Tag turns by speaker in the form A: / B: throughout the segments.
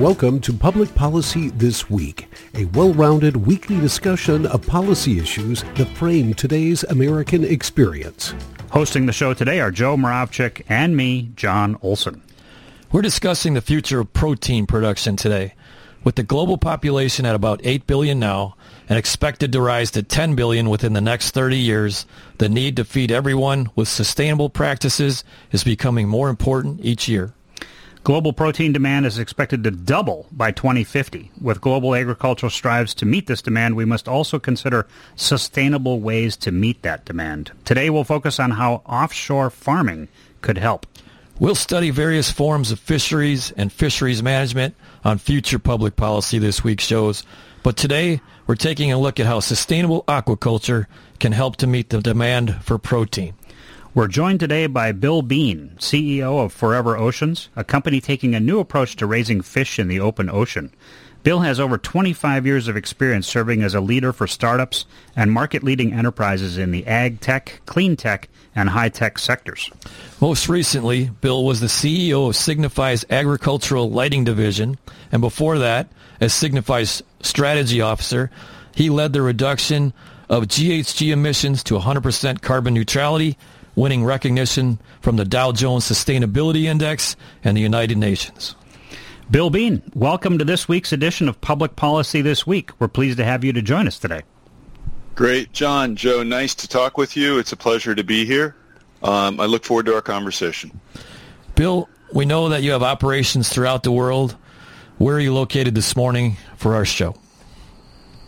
A: Welcome to Public Policy This Week, a well-rounded weekly discussion of policy issues that frame today's American experience.
B: Hosting the show today are Joe Moravchik and me, Jon Olson.
C: We're discussing the future of protein production today. With the global population at about 8 billion now and expected to rise to 10 billion within the next 30 years, the need to feed everyone with sustainable practices is becoming more important each year.
B: Global protein demand is expected to double by 2050. With global agricultural strives to meet this demand, we must also consider sustainable ways to meet that demand. Today we'll focus on how offshore farming could help.
C: We'll study various forms of fisheries and fisheries management on future public policy this week shows, but today we're taking a look at how sustainable aquaculture can help to meet the demand for protein.
B: We're joined today by Bill Bien, CEO of Forever Oceans, a company taking a new approach to raising fish in the open ocean. Bill has over 25 years of experience serving as a leader for startups and market-leading enterprises in the ag tech, clean tech, and high-tech sectors.
C: Most recently, Bill was the CEO of Signify's Agricultural Lighting Division, and before that, as Signify's strategy officer, he led the reduction of GHG emissions to 100% carbon neutrality winning recognition from the Dow Jones Sustainability Index and the United Nations.
B: Bill Bien, welcome to this week's edition of Public Policy This Week. We're pleased to have you to join us today.
D: Great. Jon, Joe, nice to talk with you. It's a pleasure to be here. Um, I look forward to our conversation.
C: Bill, we know that you have operations throughout the world. Where are you located this morning for our show?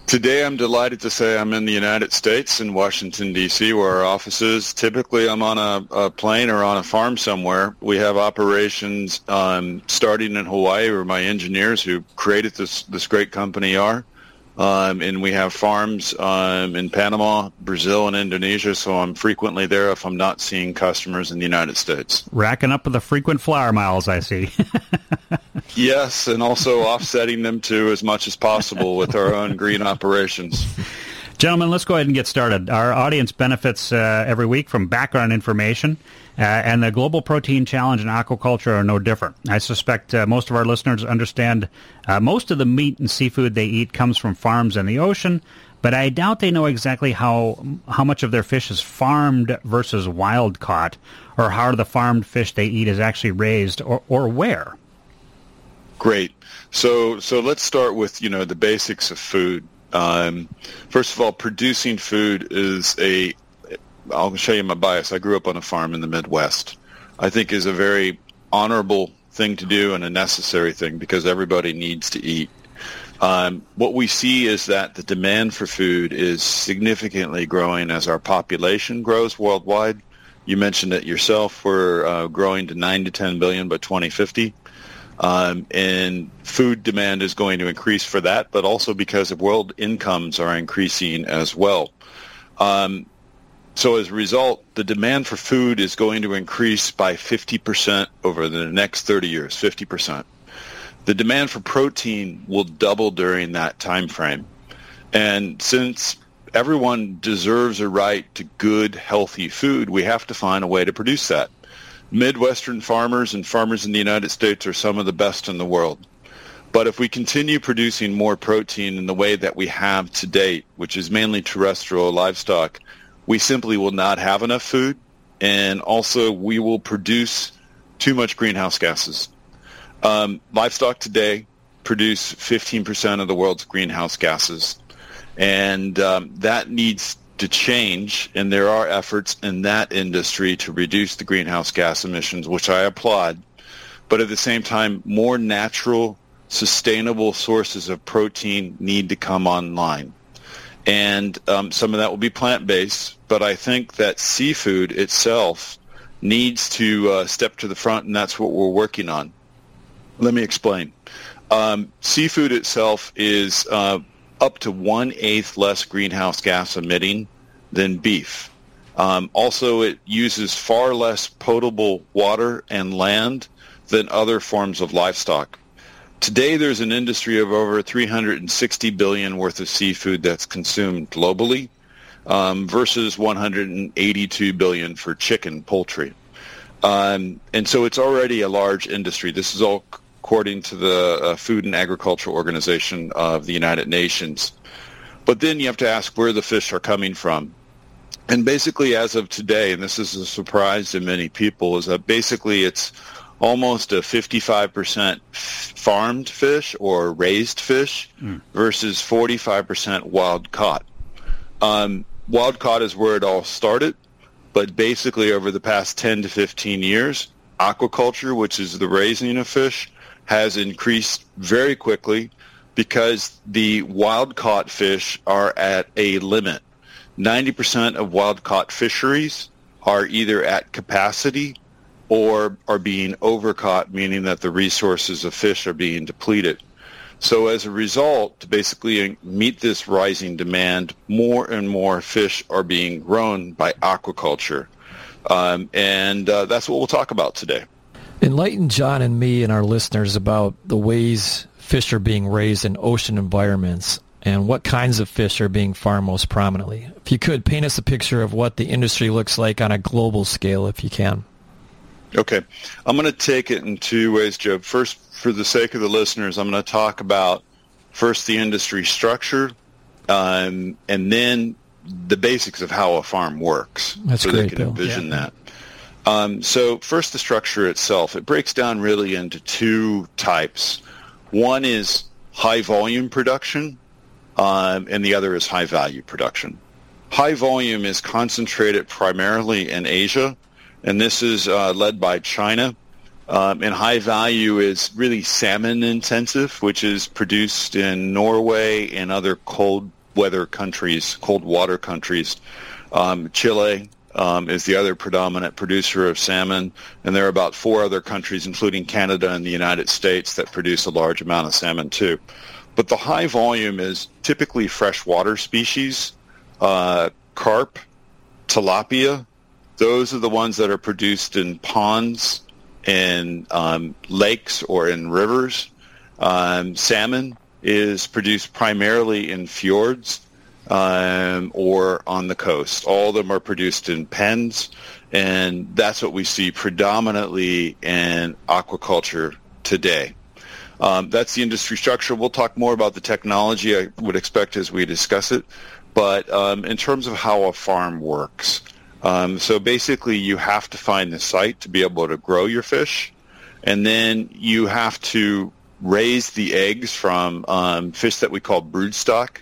D: Today, I'm delighted to say I'm in the United States in Washington, D.C., where our office is. Typically, I'm on a, a plane or on a farm somewhere. We have operations um, starting in Hawaii, where my engineers who created this, this great company are. Um, and we have farms um, in Panama, Brazil, and Indonesia, so I'm frequently there if I'm not seeing customers in the United States.
B: Racking up the frequent flyer miles, I see.
D: yes, and also offsetting them too as much as possible with our own green operations.
B: Gentlemen, let's go ahead and get started. Our audience benefits uh, every week from background information, uh, and the Global Protein Challenge and aquaculture are no different. I suspect uh, most of our listeners understand uh, most of the meat and seafood they eat comes from farms in the ocean, but I doubt they know exactly how how much of their fish is farmed versus wild caught, or how the farmed fish they eat is actually raised, or, or where.
D: Great. So so let's start with you know the basics of food. Um, first of all, producing food is a. I'll show you my bias. I grew up on a farm in the Midwest. I think is a very honorable thing to do and a necessary thing because everybody needs to eat. Um, what we see is that the demand for food is significantly growing as our population grows worldwide. You mentioned it yourself. We're uh, growing to 9 to 10 billion by 2050. Um, and food demand is going to increase for that, but also because of world incomes are increasing as well. Um, so as a result, the demand for food is going to increase by 50% over the next 30 years, 50%. The demand for protein will double during that time frame. And since everyone deserves a right to good, healthy food, we have to find a way to produce that. Midwestern farmers and farmers in the United States are some of the best in the world. But if we continue producing more protein in the way that we have to date, which is mainly terrestrial livestock, we simply will not have enough food, and also we will produce too much greenhouse gases. Um, livestock today produce 15% of the world's greenhouse gases, and um, that needs to change, and there are efforts in that industry to reduce the greenhouse gas emissions, which I applaud. But at the same time, more natural, sustainable sources of protein need to come online. And um, some of that will be plant-based, but I think that seafood itself needs to uh, step to the front, and that's what we're working on. Let me explain. Um, seafood itself is uh, up to one-eighth less greenhouse gas emitting than beef. Um, also, it uses far less potable water and land than other forms of livestock. Today, there's an industry of over 360 billion worth of seafood that's consumed globally um, versus 182 billion for chicken, poultry. Um, and so it's already a large industry. This is all according to the uh, Food and Agriculture Organization of the United Nations. But then you have to ask where the fish are coming from. And basically, as of today, and this is a surprise to many people, is that basically it's almost a 55% farmed fish or raised fish mm. versus 45% wild caught. Um, wild caught is where it all started, but basically over the past 10 to 15 years, aquaculture, which is the raising of fish, has increased very quickly because the wild caught fish are at a limit. 90% of wild caught fisheries are either at capacity or are being overcaught, meaning that the resources of fish are being depleted. So as a result, to basically meet this rising demand, more and more fish are being grown by aquaculture. Um, and uh, that's what we'll talk about today.
C: Enlighten John and me and our listeners about the ways fish are being raised in ocean environments and what kinds of fish are being farmed most prominently. If you could paint us a picture of what the industry looks like on a global scale, if you can.
D: Okay. I'm going to take it in two ways, Joe. First, for the sake of the listeners, I'm going to talk about first the industry structure um, and then the basics of how a farm works
C: That's
D: so
C: great,
D: they can
C: Bill.
D: envision
C: yeah.
D: that. Um, so first, the structure itself. It breaks down really into two types. One is high volume production, um, and the other is high value production. High volume is concentrated primarily in Asia, and this is uh, led by China. Um, and high value is really salmon intensive, which is produced in Norway and other cold weather countries, cold water countries. Um, Chile, um, is the other predominant producer of salmon, and there are about four other countries, including Canada and the United States, that produce a large amount of salmon too. But the high volume is typically freshwater species, uh, carp, tilapia. Those are the ones that are produced in ponds, in um, lakes, or in rivers. Um, salmon is produced primarily in fjords um, or on the coast. All of them are produced in pens, and that's what we see predominantly in aquaculture today. Um, that's the industry structure. We'll talk more about the technology, I would expect, as we discuss it. But um, in terms of how a farm works, um, so basically you have to find the site to be able to grow your fish, and then you have to raise the eggs from um, fish that we call broodstock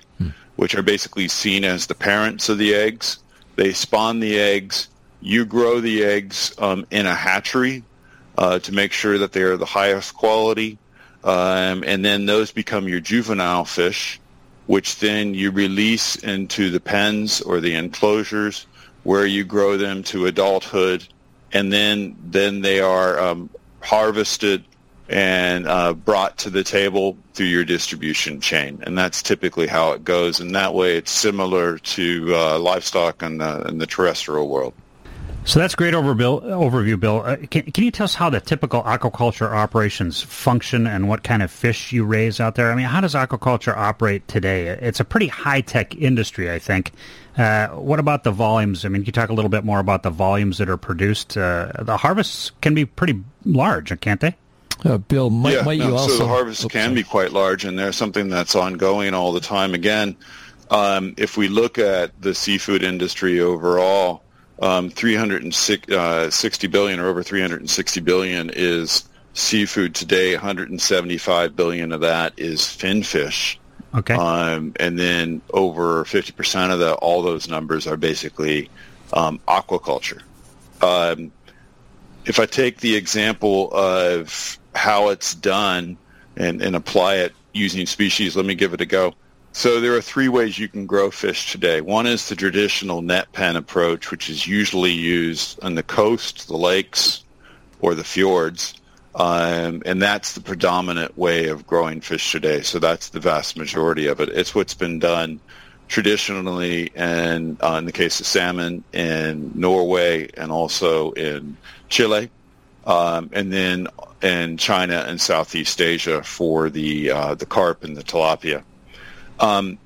D: which are basically seen as the parents of the eggs. They spawn the eggs. You grow the eggs um, in a hatchery uh, to make sure that they are the highest quality. Um, and then those become your juvenile fish, which then you release into the pens or the enclosures where you grow them to adulthood. And then, then they are um, harvested and uh, brought to the table through your distribution chain. And that's typically how it goes. And that way it's similar to uh, livestock in the, in the terrestrial world.
B: So that's great overview, overview Bill. Uh, can, can you tell us how the typical aquaculture operations function and what kind of fish you raise out there? I mean, how does aquaculture operate today? It's a pretty high-tech industry, I think. Uh, what about the volumes? I mean, can you talk a little bit more about the volumes that are produced? Uh, the harvests can be pretty large, can't they?
C: Uh, Bill, might,
D: yeah,
C: might
D: no,
C: you also...
D: So the harvest Oops, can sorry. be quite large, and there's something that's ongoing all the time. Again, um, if we look at the seafood industry overall, um, 360 uh, billion or over 360 billion is seafood today. 175 billion of that is finfish.
B: Okay.
D: Um, and then over 50% of the, all those numbers are basically um, aquaculture. Um, if I take the example of how it's done and, and apply it using species, let me give it a go. So there are three ways you can grow fish today. One is the traditional net pen approach, which is usually used on the coast, the lakes, or the fjords. Um, and that's the predominant way of growing fish today. So that's the vast majority of it. It's what's been done traditionally, and uh, in the case of salmon, in Norway and also in Chile, um, and then in China and Southeast Asia for the uh, the carp and the tilapia. Um,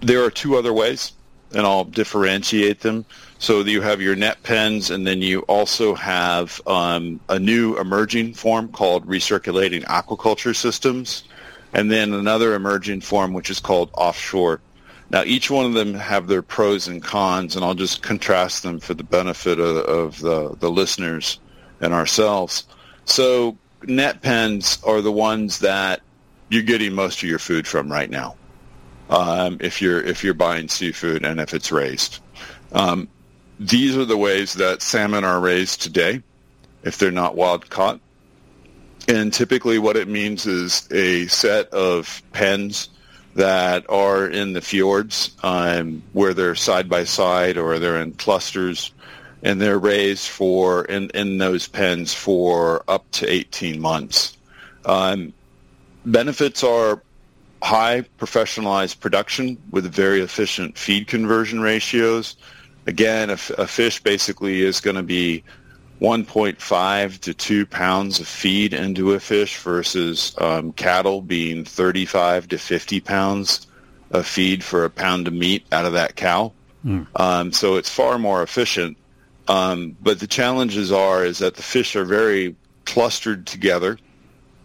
D: there are two other ways. and I'll differentiate them. So you have your net pens, and then you also have um, a new emerging form called recirculating aquaculture systems, and then another emerging form which is called offshore. Now, each one of them have their pros and cons, and I'll just contrast them for the benefit of, of the, the listeners and ourselves. So net pens are the ones that you're getting most of your food from right now. Um, if you're if you're buying seafood and if it's raised, um, these are the ways that salmon are raised today, if they're not wild caught. And typically, what it means is a set of pens that are in the fjords um, where they're side by side or they're in clusters and they're raised for in, in those pens for up to 18 months. Um, benefits are high professionalized production with very efficient feed conversion ratios. Again, a, a fish basically is going to be 1.5 to 2 pounds of feed into a fish versus um, cattle being 35 to 50 pounds of feed for a pound of meat out of that cow. Mm. Um, so it's far more efficient. Um, but the challenges are is that the fish are very clustered together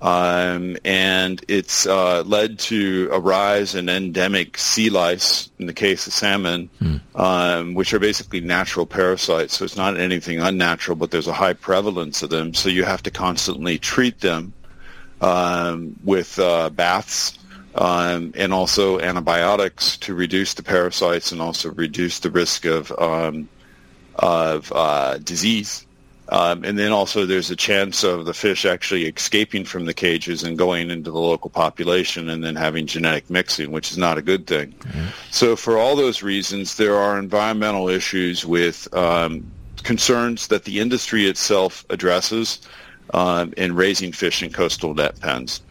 D: um, and it's uh, led to a rise in endemic sea lice in the case of salmon, hmm. um, which are basically natural parasites. So it's not anything unnatural, but there's a high prevalence of them. So you have to constantly treat them um, with uh, baths um, and also antibiotics to reduce the parasites and also reduce the risk of um, of uh, disease. Um, and then also there's a chance of the fish actually escaping from the cages and going into the local population and then having genetic mixing, which is not a good thing. Mm-hmm. So for all those reasons, there are environmental issues with um, concerns that the industry itself addresses um, in raising fish in coastal net pens.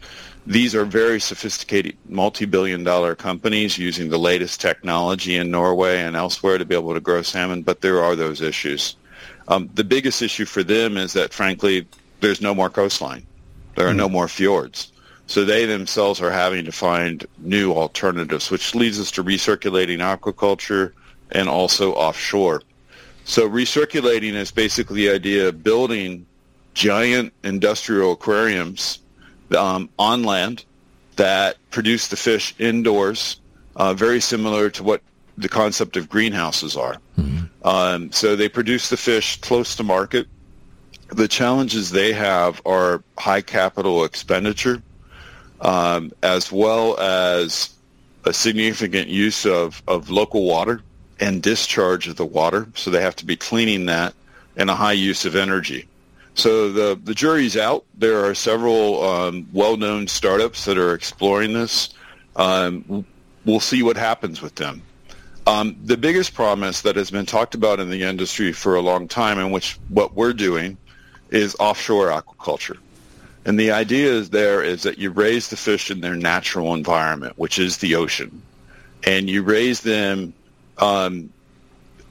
D: These are very sophisticated multi-billion dollar companies using the latest technology in Norway and elsewhere to be able to grow salmon, but there are those issues. Um, the biggest issue for them is that, frankly, there's no more coastline. There are no more fjords. So they themselves are having to find new alternatives, which leads us to recirculating aquaculture and also offshore. So recirculating is basically the idea of building giant industrial aquariums um, on land that produce the fish indoors, uh, very similar to what the concept of greenhouses are. Mm-hmm. Um, so they produce the fish close to market. The challenges they have are high capital expenditure, um, as well as a significant use of, of local water and discharge of the water. So they have to be cleaning that and a high use of energy. So the, the jury's out. There are several um, well-known startups that are exploring this. Um, we'll see what happens with them. Um, the biggest promise that has been talked about in the industry for a long time, and which what we're doing, is offshore aquaculture. And the idea is there is that you raise the fish in their natural environment, which is the ocean, and you raise them um,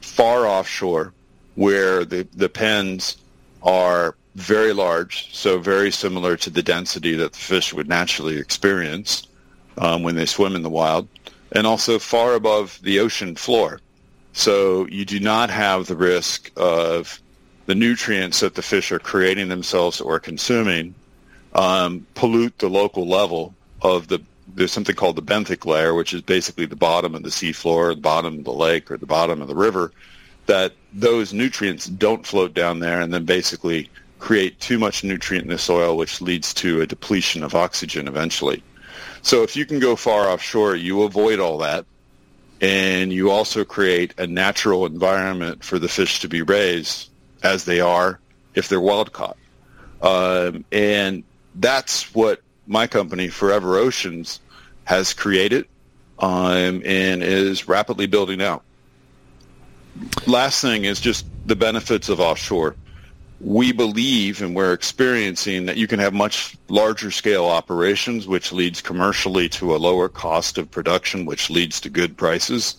D: far offshore, where the the pens are very large, so very similar to the density that the fish would naturally experience um, when they swim in the wild and also far above the ocean floor. So you do not have the risk of the nutrients that the fish are creating themselves or consuming um, pollute the local level of the there's something called the benthic layer, which is basically the bottom of the seafloor, the bottom of the lake, or the bottom of the river, that those nutrients don't float down there and then basically create too much nutrient in the soil, which leads to a depletion of oxygen eventually. So if you can go far offshore, you avoid all that. And you also create a natural environment for the fish to be raised as they are if they're wild caught. Um, and that's what my company, Forever Oceans, has created um, and is rapidly building out. Last thing is just the benefits of offshore we believe and we're experiencing that you can have much larger scale operations, which leads commercially to a lower cost of production, which leads to good prices.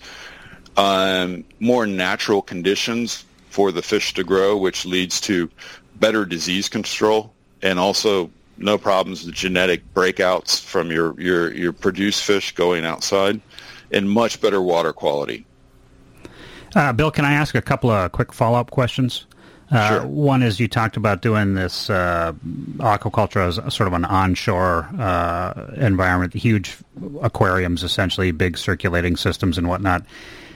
D: Um, more natural conditions for the fish to grow, which leads to better disease control and also no problems with genetic breakouts from your, your, your produced fish going outside and much better water quality.
B: Uh, Bill, can I ask a couple of quick follow-up questions? Uh,
D: sure.
B: One is you talked about doing this uh, aquaculture as sort of an onshore uh, environment, huge aquariums, essentially, big circulating systems and whatnot.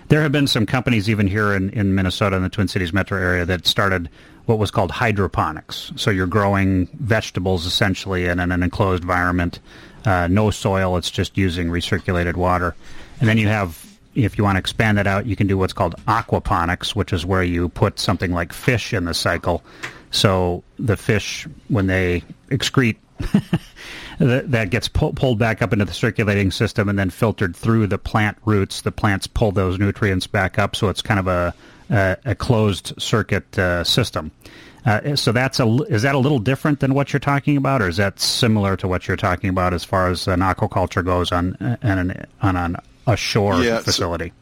B: There have been some companies even here in, in Minnesota in the Twin Cities metro area that started what was called hydroponics. So you're growing vegetables essentially in an enclosed environment, uh, no soil, it's just using recirculated water. And then you have if you want to expand that out, you can do what's called aquaponics, which is where you put something like fish in the cycle. So the fish, when they excrete, that gets pull, pulled back up into the circulating system and then filtered through the plant roots. The plants pull those nutrients back up, so it's kind of a a, a closed circuit uh, system. Uh, so that's a is that a little different than what you're talking about, or is that similar to what you're talking about as far as an aquaculture goes on an on an a shore yeah, facility?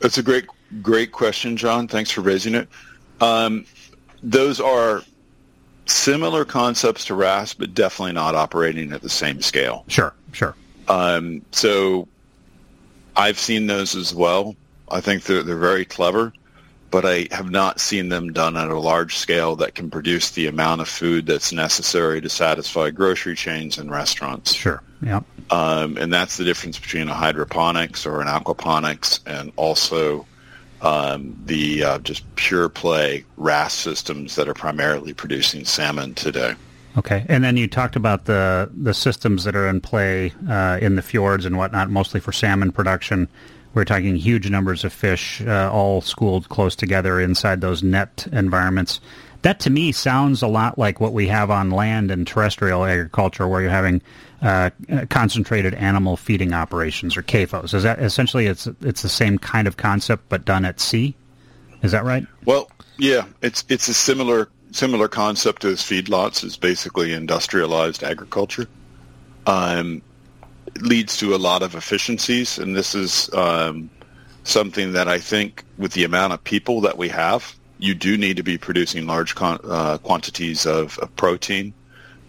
D: That's a great, great question, Jon. Thanks for raising it. Um, those are similar concepts to RAS, but definitely not operating at the same scale.
B: Sure, sure.
D: Um, so I've seen those as well. I think they're, they're very clever but I have not seen them done at a large scale that can produce the amount of food that's necessary to satisfy grocery chains and restaurants.
B: Sure. Yeah.
D: Um, and that's the difference between a hydroponics or an aquaponics and also um, the uh, just pure play RAS systems that are primarily producing salmon today.
B: Okay, and then you talked about the the systems that are in play uh, in the fjords and whatnot, mostly for salmon production. We're talking huge numbers of fish, uh, all schooled close together inside those net environments. That to me sounds a lot like what we have on land and terrestrial agriculture, where you're having uh, concentrated animal feeding operations or CAFOs. Is that essentially it's it's the same kind of concept but done at sea? Is that right?
D: Well, yeah, it's it's a similar similar concept as feedlots. It's basically industrialized agriculture. Um, leads to a lot of efficiencies, and this is um, something that I think, with the amount of people that we have, you do need to be producing large con- uh, quantities of, of, protein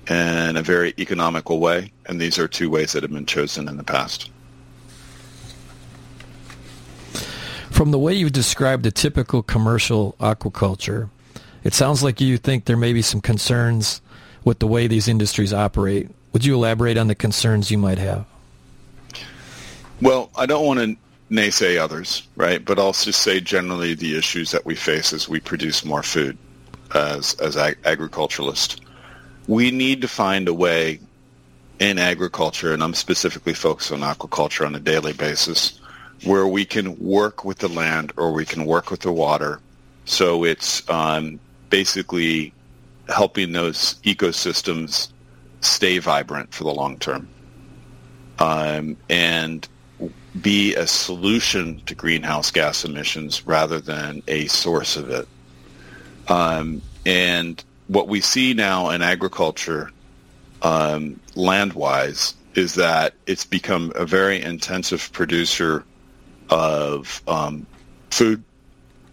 D: in a very economical way, and these are two ways that have been chosen in the past.
C: From the way you've described the typical commercial aquaculture, it sounds like you think there may be some concerns with the way these industries operate. Would you elaborate on the concerns you might have?
D: Well, I don't want to naysay others, right? But I'll just say generally the issues that we face as we produce more food as as ag- agriculturalists. We need to find a way in agriculture, and I'm specifically focused on aquaculture on a daily basis, where we can work with the land or we can work with the water. So it's um, basically helping those ecosystems stay vibrant for the long term. Um, and be a solution to greenhouse gas emissions rather than a source of it. Um, and what we see now in agriculture, um, land-wise, is that it's become a very intensive producer of um, food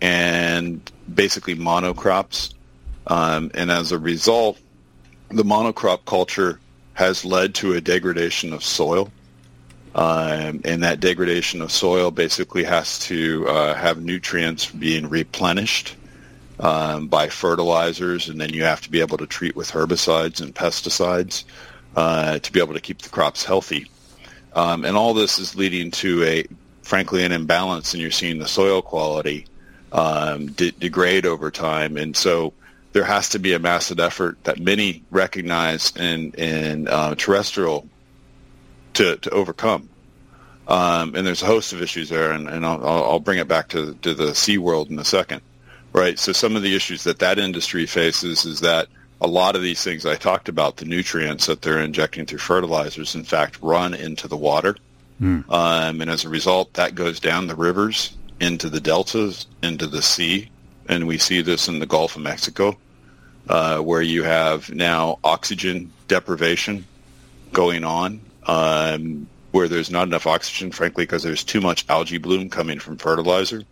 D: and basically monocrops. Um, and as a result, the monocrop culture has led to a degradation of soil um, and that degradation of soil basically has to uh, have nutrients being replenished um, by fertilizers, and then you have to be able to treat with herbicides and pesticides uh, to be able to keep the crops healthy. Um, and all this is leading to a, frankly, an imbalance, and you're seeing the soil quality um, de- degrade over time. And so there has to be a massive effort that many recognize in, in uh, terrestrial to, to overcome. Um, and there's a host of issues there, and, and I'll, I'll bring it back to, to the sea world in a second. Right. So some of the issues that that industry faces is that a lot of these things I talked about, the nutrients that they're injecting through fertilizers, in fact, run into the water. Mm. Um, and as a result, that goes down the rivers, into the deltas, into the sea. And we see this in the Gulf of Mexico, uh, where you have now oxygen deprivation going on um, where there's not enough oxygen, frankly, because there's too much algae bloom coming from fertilizer.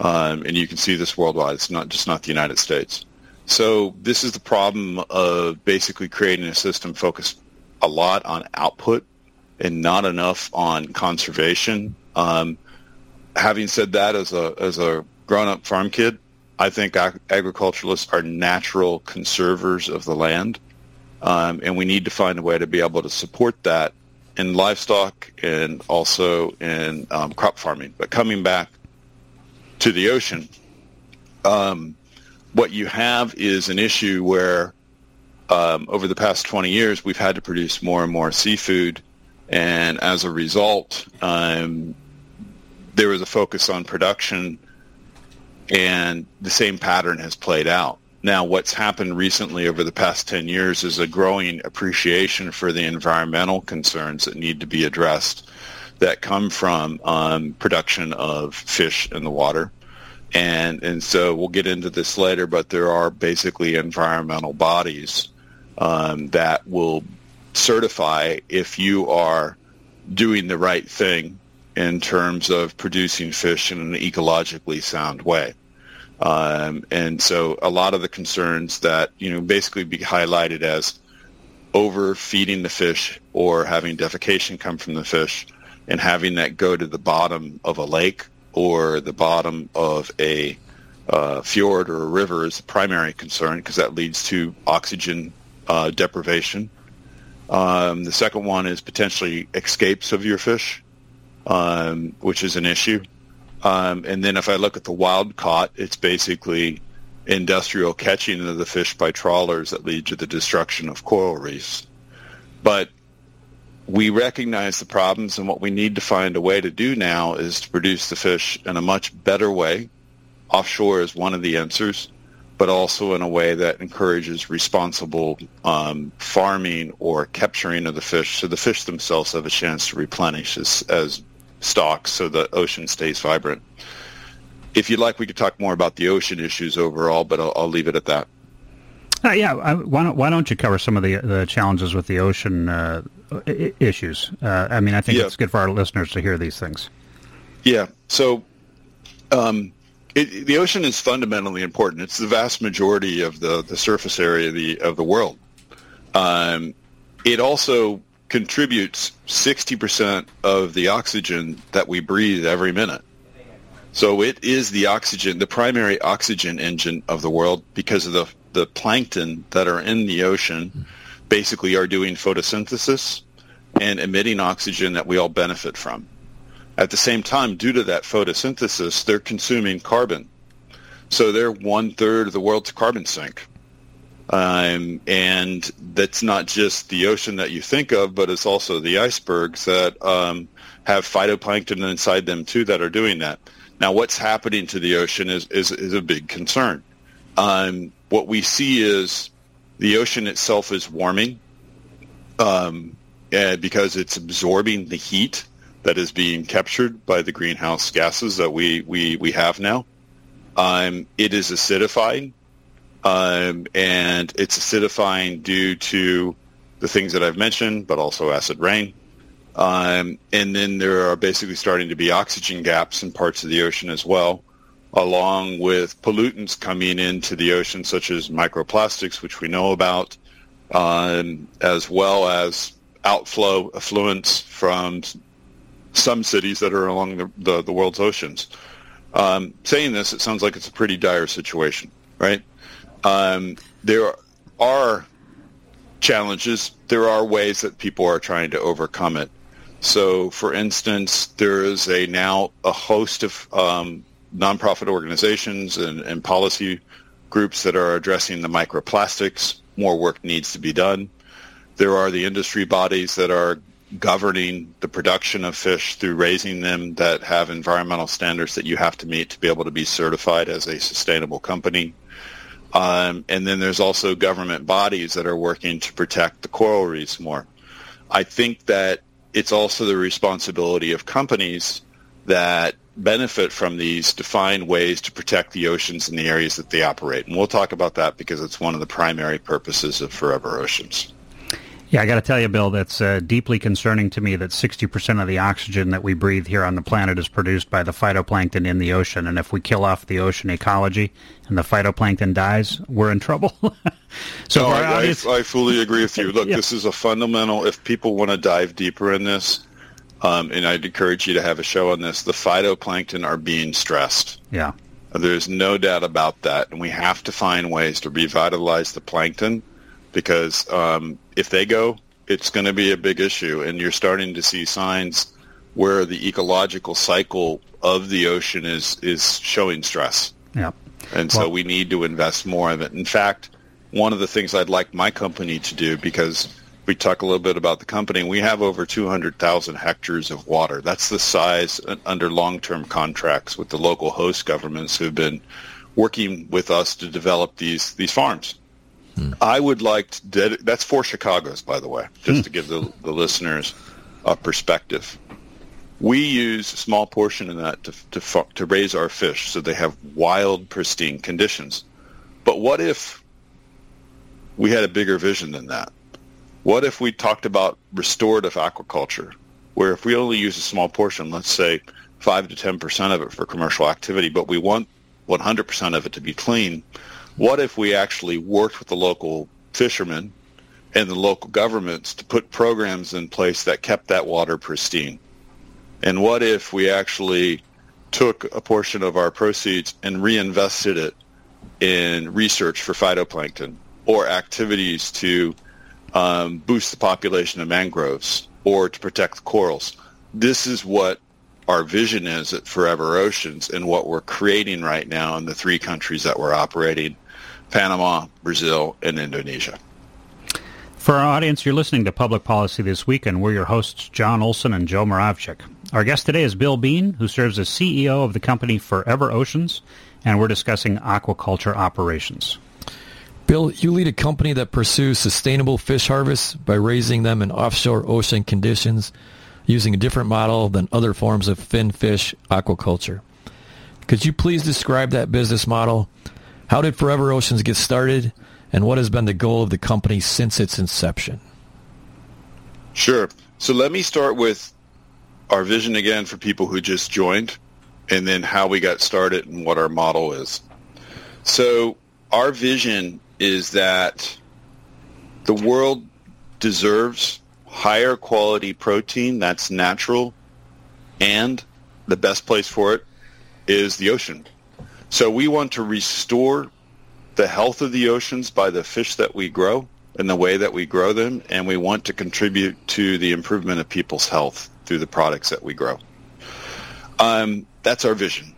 D: Um, and you can see this worldwide. It's not just not the United States. So this is the problem of basically creating a system focused a lot on output and not enough on conservation. Um, having said that, as a as a grown up farm kid, I think ag- agriculturalists are natural conservers of the land, um, and we need to find a way to be able to support that in livestock and also in um, crop farming. But coming back to the ocean, um, what you have is an issue where um, over the past 20 years we've had to produce more and more seafood, and as a result, um, there was a focus on production, and the same pattern has played out. Now, what's happened recently over the past 10 years is a growing appreciation for the environmental concerns that need to be addressed that come from um, production of fish in the water. And, and so we'll get into this later, but there are basically environmental bodies um, that will certify if you are doing the right thing in terms of producing fish in an ecologically sound way. Um, and so a lot of the concerns that, you know, basically be highlighted as overfeeding the fish or having defecation come from the fish and having that go to the bottom of a lake or the bottom of a uh, fjord or a river is the primary concern because that leads to oxygen uh, deprivation. Um, the second one is potentially escapes of your fish, um, which is an issue. Um, and then if I look at the wild caught, it's basically industrial catching of the fish by trawlers that lead to the destruction of coral reefs. But we recognize the problems and what we need to find a way to do now is to produce the fish in a much better way. Offshore is one of the answers, but also in a way that encourages responsible um, farming or capturing of the fish so the fish themselves have a chance to replenish as, as stocks so the ocean stays vibrant. If you'd like, we could talk more about the ocean issues overall, but I'll, I'll leave it at that.
B: Uh, yeah, I, why, don't, why don't you cover some of the the challenges with the ocean uh, I- issues? Uh, I mean, I think yeah. it's good for our listeners to hear these things.
D: Yeah. So, um, it, the ocean is fundamentally important. It's the vast majority of the, the surface area of the of the world. Um, it also contributes 60% of the oxygen that we breathe every minute. So it is the oxygen, the primary oxygen engine of the world because of the, the plankton that are in the ocean basically are doing photosynthesis and emitting oxygen that we all benefit from. At the same time, due to that photosynthesis, they're consuming carbon. So they're one third of the world's carbon sink. Um, and that's not just the ocean that you think of, but it's also the icebergs that um, have phytoplankton inside them too that are doing that. Now, what's happening to the ocean is, is, is a big concern. Um, what we see is the ocean itself is warming um, because it's absorbing the heat that is being captured by the greenhouse gases that we, we, we have now. Um, it is acidifying um, and it's acidifying due to the things that I've mentioned, but also acid rain. Um, and then there are basically starting to be oxygen gaps in parts of the ocean as well, along with pollutants coming into the ocean, such as microplastics, which we know about, um, as well as outflow effluents from some cities that are along the, the, the world's oceans. Um, saying this, it sounds like it's a pretty dire situation, right? Um, there are challenges. There are ways that people are trying to overcome it. So, for instance, there is a now a host of um, nonprofit organizations and, and policy groups that are addressing the microplastics. More work needs to be done. There are the industry bodies that are governing the production of fish through raising them that have environmental standards that you have to meet to be able to be certified as a sustainable company. Um, and then there's also government bodies that are working to protect the coral reefs more. I think that it's also the responsibility of companies that benefit from these to find ways to protect the oceans in the areas that they operate. And we'll talk about that because it's one of the primary purposes of Forever Oceans.
B: Yeah, I got to tell you, Bill, that's uh, deeply concerning to me that 60% of the oxygen that we breathe here on the planet is produced by the phytoplankton in the ocean. And if we kill off the ocean ecology and the phytoplankton dies, we're in trouble.
D: so no, I, audience... I, I, fully agree with you. Look, yeah. this is a fundamental, if people want to dive deeper in this, um, and I'd encourage you to have a show on this. The phytoplankton are being stressed.
B: Yeah.
D: There's no doubt about that, and we have to find ways to revitalize the plankton because um, if they go, it's going to be a big issue, and you're starting to see signs where the ecological cycle of the ocean is is showing stress.
B: Yeah.
D: And so we need to invest more of it. In fact, one of the things I'd like my company to do because we talk a little bit about the company. We have over 200,000 hectares of water. That's the size uh, under long-term contracts with the local host governments who've been working with us to develop these these farms. Hmm. I would like to. Ded- that's four Chicago's, by the way, just hmm. to give the, the listeners a perspective. We use a small portion of that to, to to raise our fish, so they have wild, pristine conditions. But what if we had a bigger vision than that? What if we talked about restorative aquaculture, where if we only use a small portion, let's say 5 to 10% of it for commercial activity, but we want 100% of it to be clean, what if we actually worked with the local fishermen and the local governments to put programs in place that kept that water pristine? And what if we actually took a portion of our proceeds and reinvested it in research for phytoplankton or activities to um, boost the population of mangroves or to protect the corals. This is what our vision is at Forever Oceans and what we're creating right now in the three countries that we're operating, Panama, Brazil, and Indonesia.
B: For our audience, you're listening to Public Policy This Week, and we're your hosts, Jon Olson and Joe Moravchik. Our guest today is Bill Bien, who serves as CEO of the company Forever Oceans, and we're discussing aquaculture operations.
C: Bill, you lead a company that pursues sustainable fish harvests by raising them in offshore ocean conditions using a different model than other forms of fin fish aquaculture. Could you please describe that business model? How did Forever Oceans get started, and what has been the goal of the company since its inception?
D: Sure. So let me start with our vision again for people who just joined, and then how we got started and what our model is. So our vision is that the world deserves higher quality protein that's natural and the best place for it is the ocean. So we want to restore the health of the oceans by the fish that we grow and the way that we grow them, and we want to contribute to the improvement of people's health through the products that we grow. Um, that's our vision.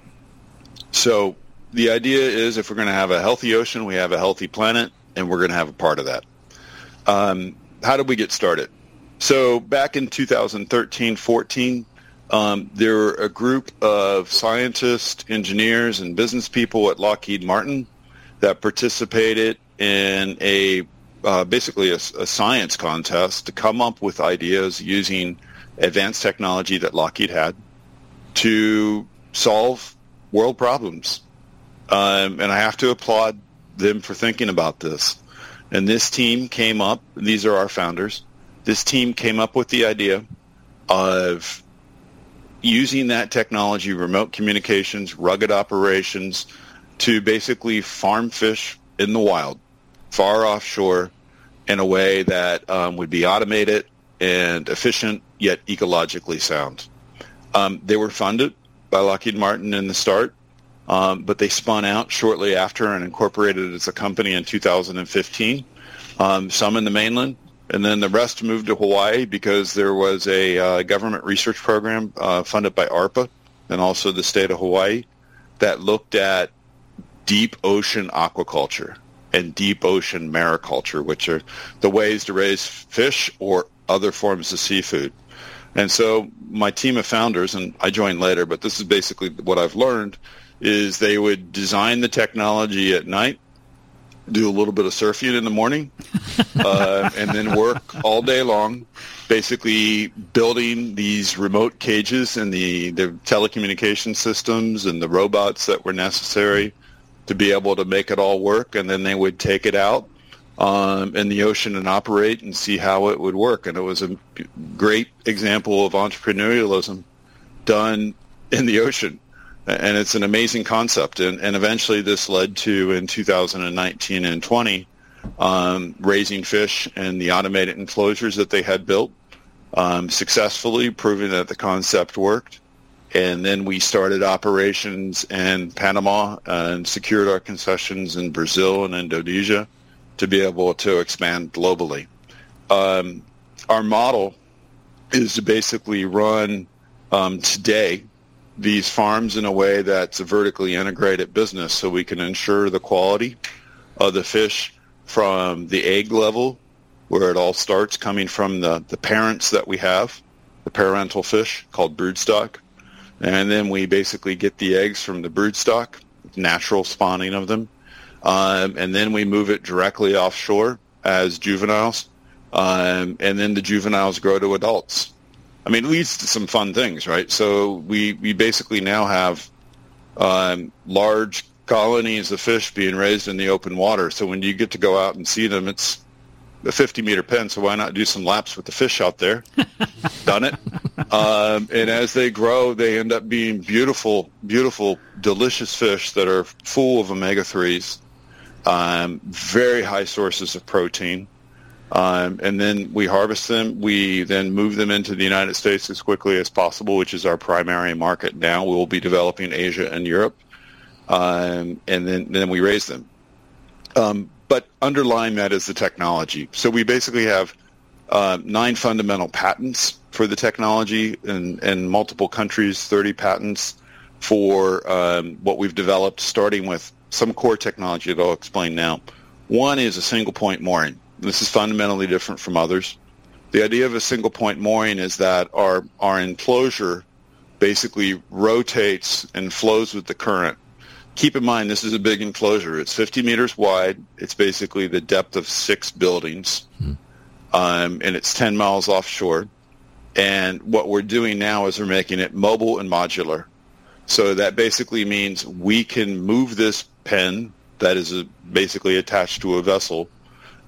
D: So the idea is if we're going to have a healthy ocean, we have a healthy planet, and we're going to have a part of that. Um, how did we get started? So back in 2013, 14, um, there were a group of scientists, engineers, and business people at Lockheed Martin that participated in a uh, basically a, a, science contest to come up with ideas using advanced technology that Lockheed had to solve world problems. Um, and I have to applaud them for thinking about this. And this team came up, these are our founders, this team came up with the idea of using that technology, remote communications, rugged operations, to basically farm fish in the wild, far offshore, in a way that um, would be automated and efficient, yet ecologically sound. Um, they were funded by Lockheed Martin in the start. Um, but they spun out shortly after and incorporated as a company in 2015. Um, some in the mainland, and then the rest moved to Hawaii because there was a uh, government research program uh, funded by ARPA and also the state of Hawaii that looked at deep ocean aquaculture and deep ocean mariculture, which are the ways to raise fish or other forms of seafood. And so my team of founders, and I joined later, but this is basically what I've learned, is they would design the technology at night, do a little bit of surfing in the morning, uh, and then work all day long, basically building these remote cages and the, the telecommunication systems and the robots that were necessary to be able to make it all work. And then they would take it out um, in the ocean and operate and see how it would work. And it was a great example of entrepreneurialism done in the ocean and it's an amazing concept. And, and eventually, this led to in 2019 and 20 um, raising fish and the automated enclosures that they had built. um, successfully, proving that the concept worked. And then we started operations in Panama and secured our concessions in Brazil and Indonesia to be able to expand globally. Um, our model is to basically run um, today these farms in a way that's a vertically integrated business so we can ensure the quality of the fish from the egg level where it all starts coming from the, the parents that we have, the parental fish called broodstock. And then we basically get the eggs from the broodstock, natural spawning of them. Um, and then we move it directly offshore as juveniles. Um, and then the juveniles grow to adults. I mean, it leads to some fun things, right? So we, we basically now have um, large colonies of fish being raised in the open water. So when you get to go out and see them, it's a 50 meter pen, so why not do some laps with the fish out there? Done it. Um, and as they grow, they end up being beautiful, beautiful, delicious fish that are full of omega-3s, um, very high sources of protein. Um, and then we harvest them. We then move them into the United States as quickly as possible, which is our primary market now. We will be developing Asia and Europe. Um, and then, then we raise them. Um, but underlying that is the technology. So we basically have uh, nine fundamental patents for the technology in, in multiple countries, 30 patents for um, what we've developed, starting with some core technology that I'll explain now. One is a single point mooring. This is fundamentally different from others. The idea of a single point mooring is that our, our enclosure basically rotates and flows with the current keep in mind this is a big enclosure. It's 50 meters wide. It's basically the depth of six buildings, hmm. um, and it's 10 miles offshore. And what we're doing now is we're making it mobile and modular. So that basically means we can move this pen that is a, basically attached to a vessel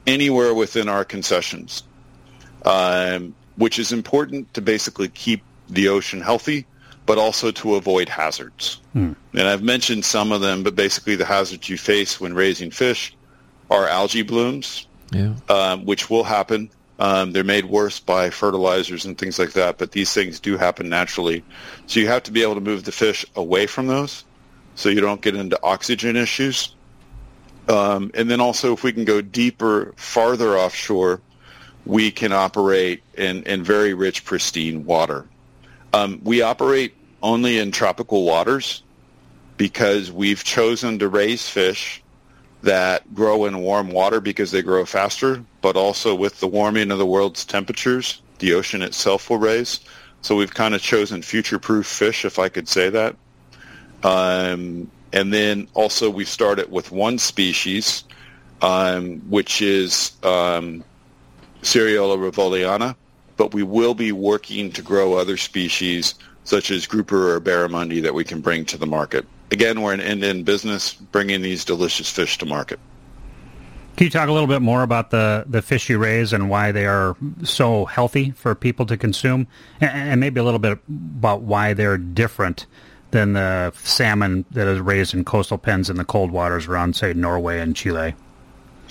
D: anywhere within our concessions, um, which is important to basically keep the ocean healthy but also to avoid hazards. Hmm. And I've mentioned some of them, but basically the hazards you face when raising fish are algae blooms, yeah. um, which will happen. Um, they're made worse by fertilizers and things like that, but these things do happen naturally. So you have to be able to move the fish away from those so you don't get into oxygen issues. Um, and then also if we can go deeper, farther offshore, we can operate in, in very rich, pristine water. Um, we operate only in tropical waters because we've chosen to raise fish that grow in warm water because they grow faster, but also with the warming of the world's temperatures, the ocean itself will raise. So we've kind of chosen future-proof fish, if I could say that. Um, and then also we started with one species, um, which is um, Seriola rivoliana, but we will be working to grow other species such as grouper or barramundi that we can bring to the market. Again, we're an end-to-end business bringing these delicious fish to market.
B: Can you talk a little bit more about the, the fish you raise and why they are so healthy for people to consume? And, and maybe a little bit about why they're different than the salmon that is raised in coastal pens in the cold waters around, say, Norway and Chile?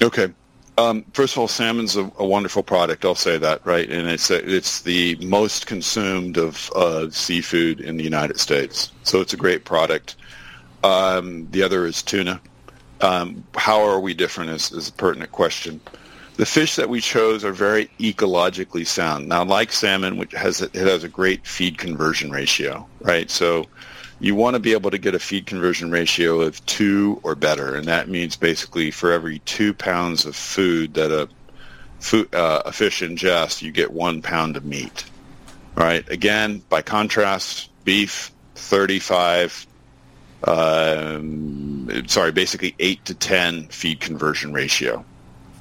D: Okay. Um, first of all, salmon's a, a, wonderful product. I'll say that, right? And it's a, it's the most consumed of uh, seafood in the United States, so it's a great product. Um, the other is tuna. Um, how are we different is, is a pertinent question. The fish that we chose are very ecologically sound. Now, like salmon, which has it has a great feed conversion ratio, right? So you want to be able to get a feed conversion ratio of two or better, and that means basically for every two pounds of food that a, food, uh, a fish ingests, you get one pound of meat. Right? Again, by contrast, beef, 35, um, sorry, basically 8 to 10 feed conversion ratio.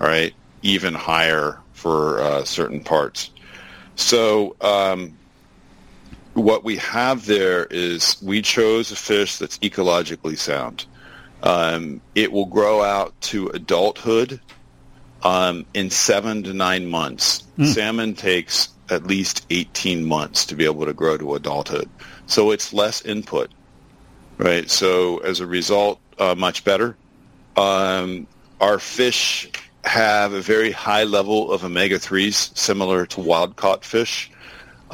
D: All right? Even higher for uh, certain parts. So um, what we have there is we chose a fish that's ecologically sound. Um, it will grow out to adulthood um, in seven to nine months. Mm. Salmon takes at least 18 months to be able to grow to adulthood. So it's less input, right? So as a result, uh, much better. Um, our fish have a very high level of omega-3s, similar to wild-caught fish.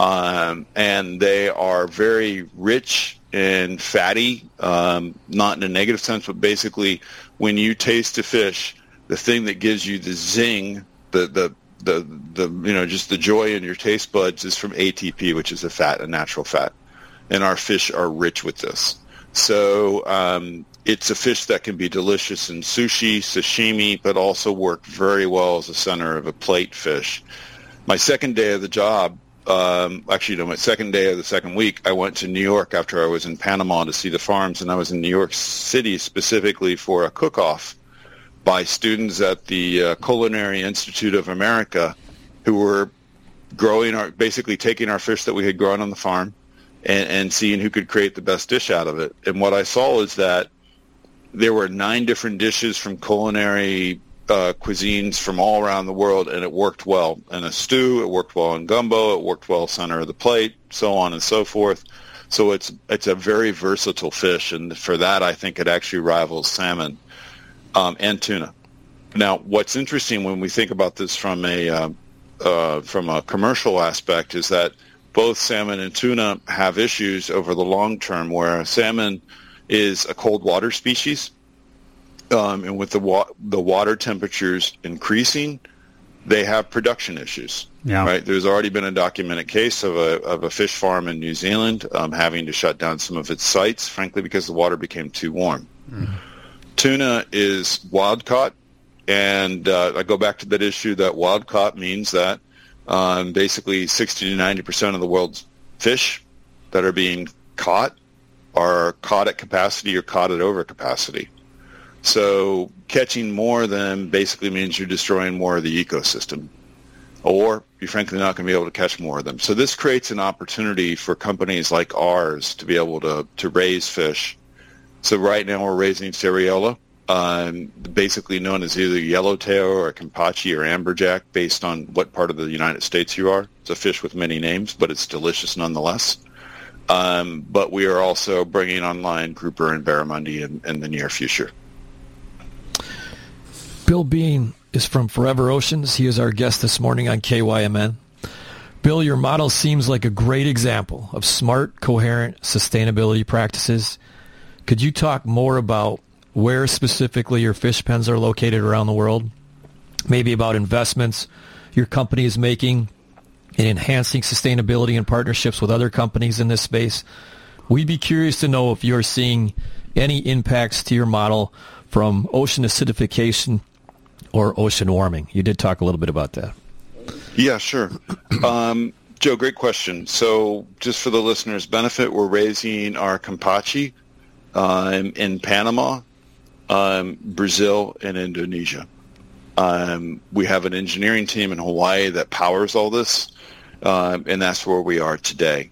D: Um, and they are very rich and fatty, um, not in a negative sense, but basically when you taste a fish, the thing that gives you the zing, the, the, the, the, you know, just the joy in your taste buds is from ATP, which is a fat, a natural fat. And our fish are rich with this. So um, it's a fish that can be delicious in sushi, sashimi, but also work very well as a center of a plate fish. My second day of the job, um, actually, no, my second day of the second week, I went to New York after I was in Panama to see the farms, and I was in New York City specifically for a cook-off by students at the uh, Culinary Institute of America who were growing our, basically taking our fish that we had grown on the farm and, and seeing who could create the best dish out of it. And what I saw is that there were nine different dishes from culinary uh, cuisines from all around the world, and it worked well in a stew. It worked well in gumbo. It worked well center of the plate, so on and so forth. So it's it's a very versatile fish, and for that, I think it actually rivals salmon um, and tuna. Now, what's interesting when we think about this from a uh, uh, from a commercial aspect is that both salmon and tuna have issues over the long term, where salmon is a cold water species, um, and with the wa- the water temperatures increasing, they have production issues. Yeah. Right. There's already been a documented case of a of a fish farm in New Zealand um, having to shut down some of its sites, frankly, because the water became too warm. Mm. Tuna is wild caught, and uh, I go back to that issue that wild caught means that um, basically 60 to 90 percent of the world's fish that are being caught are caught at capacity or caught at overcapacity. So catching more of them basically means you're destroying more of the ecosystem, or you're frankly not going to be able to catch more of them. So this creates an opportunity for companies like ours to be able to, to raise fish. So right now we're raising Seriola, um, basically known as either yellowtail or kampachi or amberjack based on what part of the United States you are. It's a fish with many names, but it's delicious nonetheless. Um, but we are also bringing online grouper and barramundi in, in the near future.
C: Bill Bien is from Forever Oceans. He is our guest this morning on KYMN. Bill, your model seems like a great example of smart, coherent sustainability practices. Could you talk more about where specifically your fish pens are located around the world? Maybe about investments your company is making in enhancing sustainability and partnerships with other companies in this space. We'd be curious to know if you're seeing any impacts to your model from ocean acidification or ocean warming? You did talk a little bit about that.
D: Yeah, sure. Um, Joe, great question. So just for the listeners' benefit, we're raising our Kampachi um, in Panama, um, Brazil, and Indonesia. Um, we have an engineering team in Hawaii that powers all this, um, and that's where we are today.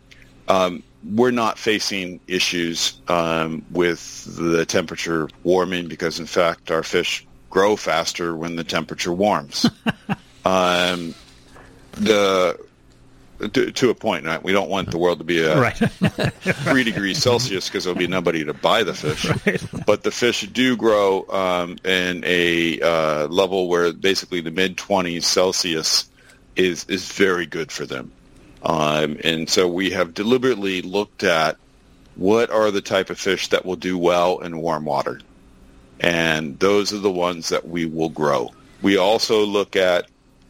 D: Um, we're not facing issues um, with the temperature warming because, in fact, our fish grow faster when the temperature warms. um, the to, to, a point, right? We don't want the world to be a right. three degrees Celsius because there'll be nobody to buy the fish. Right. But the fish do grow um, in a uh, level where basically the mid 20s Celsius is is very good for them. Um, and so we have deliberately looked at what are the type of fish that will do well in warm water. And those are the ones that we will grow. We also look at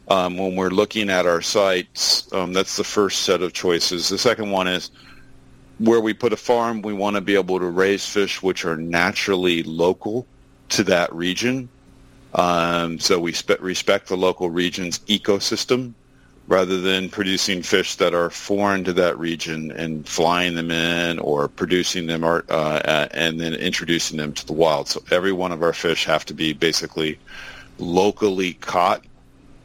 D: um, when we're looking at our sites, um, that's the first set of choices. The second one is where we put a farm, we want to be able to raise fish which are naturally local to that region. Um, so we spe- respect the local region's ecosystem rather than producing fish that are foreign to that region and flying them in or producing them uh, uh, and then introducing them to the wild. So every one of our fish have to be basically locally caught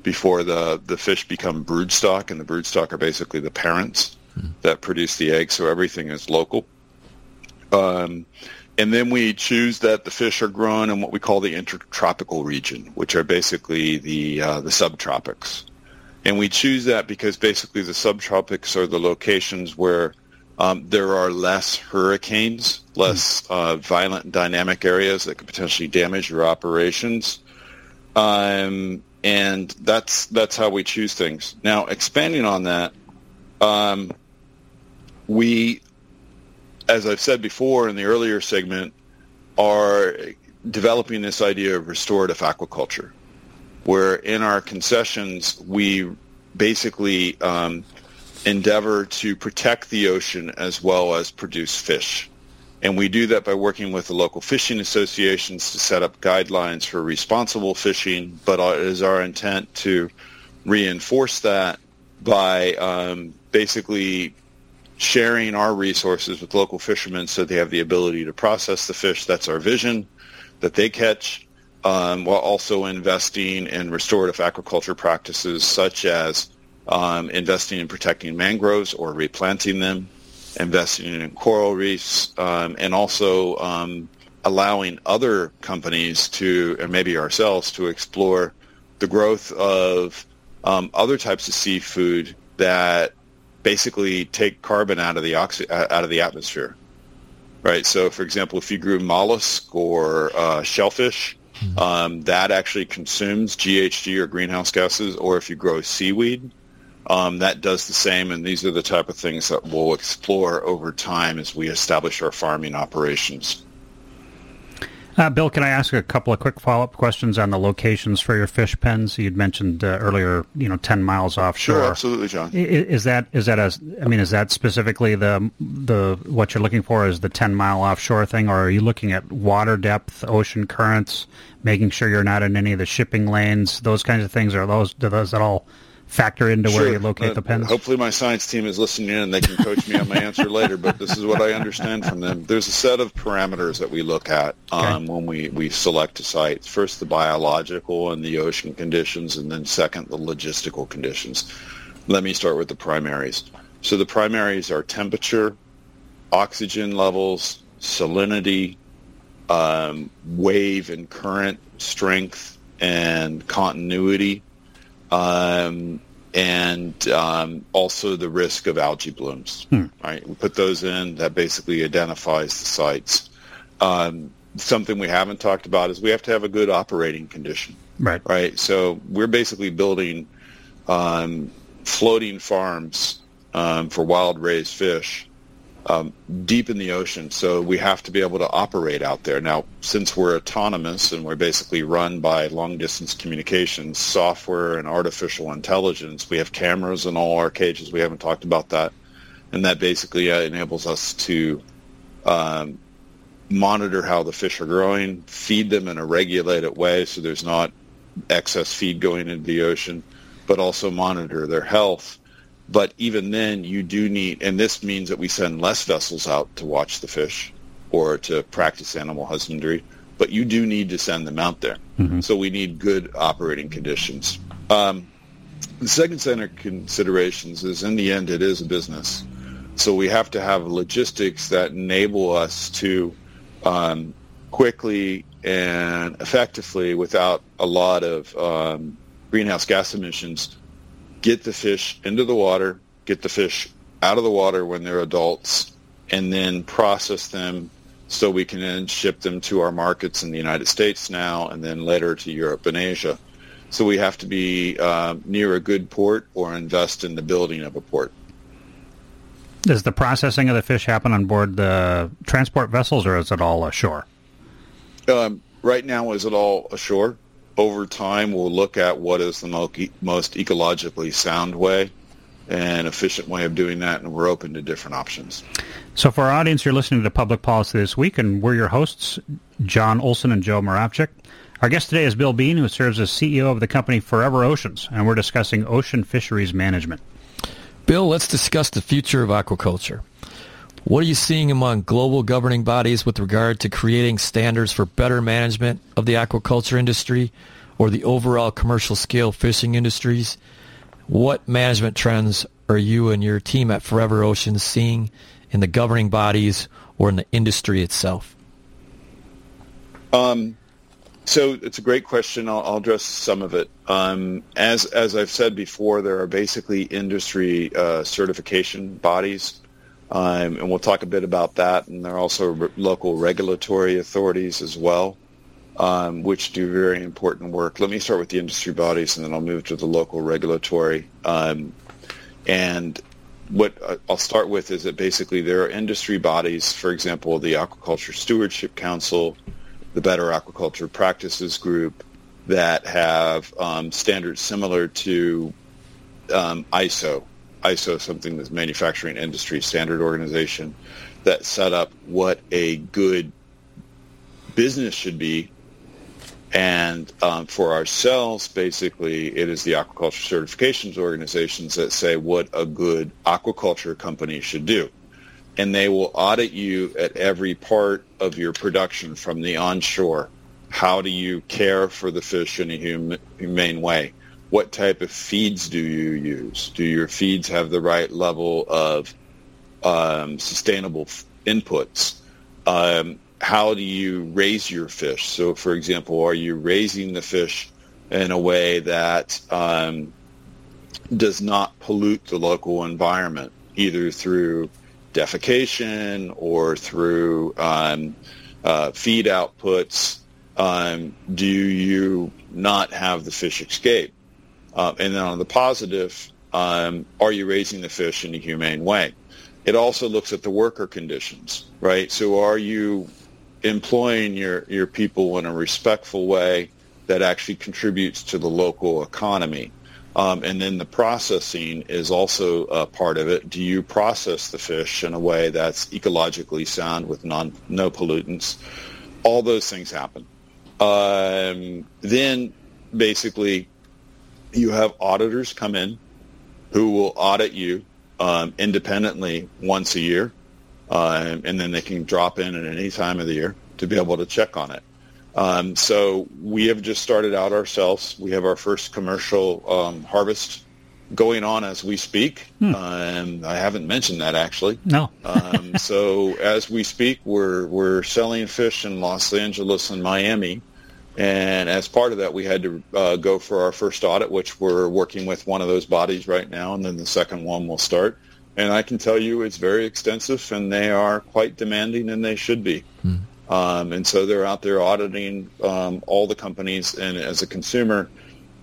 D: before the, the fish become broodstock, and the broodstock are basically the parents mm. that produce the eggs, so everything is local. Um, and then we choose that the fish are grown in what we call the intertropical region, which are basically the uh, the subtropics. And we choose that because basically the subtropics are the locations where um, there are less hurricanes, less uh, violent and dynamic areas that could potentially damage your operations. Um, and that's that's how we choose things. Now, expanding on that, Um, we, as I've said before in the earlier segment, are developing this idea of restorative aquaculture, where in our concessions we basically um, endeavor to protect the ocean as well as produce fish. And we do that by working with the local fishing associations to set up guidelines for responsible fishing, but it is our intent to reinforce that by um, basically sharing our resources with local fishermen so they have the ability to process the fish. That's our vision that they catch, um, while also investing in restorative aquaculture practices such as um, investing in protecting mangroves or replanting them, investing in coral reefs, um, and also um, allowing other companies to, and maybe ourselves, to explore the growth of um, other types of seafood that basically take carbon out of the oxy- out of the atmosphere. Right. So, for example, if you grew mollusk or uh, shellfish, um, that actually consumes GHG or greenhouse gases. Or if you grow seaweed, um, that does the same. And these are the type of things that we'll explore over time as we establish our farming operations.
B: Uh, Bill, can I ask a couple of quick follow-up questions on the locations for your fish pens? You'd mentioned uh, earlier, you know, ten miles offshore.
D: Sure, absolutely, Jon.
B: Is, is that is that a? I mean, is that specifically the the what you're looking for? Is the ten mile offshore thing, or are you looking at water depth, ocean currents, making sure you're not in any of the shipping lanes, those kinds of things? Are those do those at all factor into
D: sure.
B: where you locate uh, the pens?
D: Hopefully, my science team is listening in and they can coach me on my answer later. But this is what I understand from them. There's a set of parameters that we look at um, okay. when we, we select a site. First, the biological and the ocean conditions, and then second, the logistical conditions. Let me start with the primaries. So the primaries are temperature, oxygen levels, salinity, um, wave and current strength, and continuity um, and um, also the risk of algae blooms. Hmm. Right, we put those in. That basically identifies the sites. Um, something we haven't talked about is we have to have a good operating condition.
B: Right.
D: Right. So we're basically building um, floating farms um, for wild raised fish um, deep in the ocean, so we have to be able to operate out there. Now, since we're autonomous and we're basically run by long-distance communications, software, and artificial intelligence, we have cameras in all our cages. We haven't talked about that, and that basically uh, enables us to um, monitor how the fish are growing, feed them in a regulated way, so there's not excess feed going into the ocean, but also monitor their health but even then, you do need, and this means that we send less vessels out to watch the fish or to practice animal husbandry, but you do need to send them out there. Mm-hmm. So we need good operating conditions. Um, the second set of considerations is in the end, it is a business. So we have to have logistics that enable us to um, quickly and effectively, without a lot of um, greenhouse gas emissions, get the fish into the water, get the fish out of the water when they're adults, and then process them so we can then ship them to our markets in the United States now and then later to Europe and Asia. So we have to be uh, near a good port or invest in the building of a port.
B: Does the processing of the fish happen on board the transport vessels or is it all ashore?
D: Um, right now, is it all ashore? Over time, we'll look at what is the most ecologically sound way and efficient way of doing that, and we're open to different options.
B: So, for our audience, you're listening to Public Policy This Week, and we're your hosts, Jon Olson and Joe Moravchik. Our guest today is Bill Bien, who serves as CEO of the company Forever Oceans, and we're discussing ocean fisheries management.
C: Bill, let's discuss the future of aquaculture. What are you seeing among global governing bodies with regard to creating standards for better management of the aquaculture industry or the overall commercial scale fishing industries? What management trends are you and your team at Forever Oceans seeing in the governing bodies or in the industry itself?
D: Um, so it's a great question. I'll, I'll address some of it. Um, as as I've said before, there are basically industry uh, certification bodies um, and we'll talk a bit about that. And there are also re- local regulatory authorities as well, um, which do very important work. Let me start with the industry bodies, and then I'll move to the local regulatory. Um, and what I'll start with is that basically there are industry bodies, for example, the Aquaculture Stewardship Council, the Better Aquaculture Practices Group, that have um, standards similar to um, ISO. ISO something that's manufacturing industry standard organization that set up what a good business should be. And um, for ourselves, basically, it is the aquaculture certifications organizations that say what a good aquaculture company should do. And they will audit you at every part of your production from the onshore. How do you care for the fish in a hum- humane way? What type of feeds do you use? Do your feeds have the right level of um, sustainable f- inputs? Um, how do you raise your fish? So, for example, are you raising the fish in a way that um, does not pollute the local environment, either through defecation or through um, uh, feed outputs? Um, do you not have the fish escape? Uh, and then on the positive, um, are you raising the fish in a humane way? It also looks at the worker conditions, right? So are you employing your, your people in a respectful way that actually contributes to the local economy? Um, and then the processing is also a part of it. Do you process the fish in a way that's ecologically sound with non, no pollutants? All those things happen. Um, then basically you have auditors come in who will audit you um, independently once a year, uh, and then they can drop in at any time of the year to be able to check on it. Um, so we have just started out ourselves. We have our first commercial um, harvest going on as we speak. Hmm. Um, I haven't mentioned that actually.
B: No.
D: um, so as we speak, we're we're selling fish in Los Angeles and Miami. And as part of that, we had to uh, go for our first audit, which we're working with one of those bodies right now, and then the second one will start. And I can tell you it's very extensive, and they are quite demanding, and they should be. Hmm. Um, and so they're out there auditing um, all the companies. And as a consumer,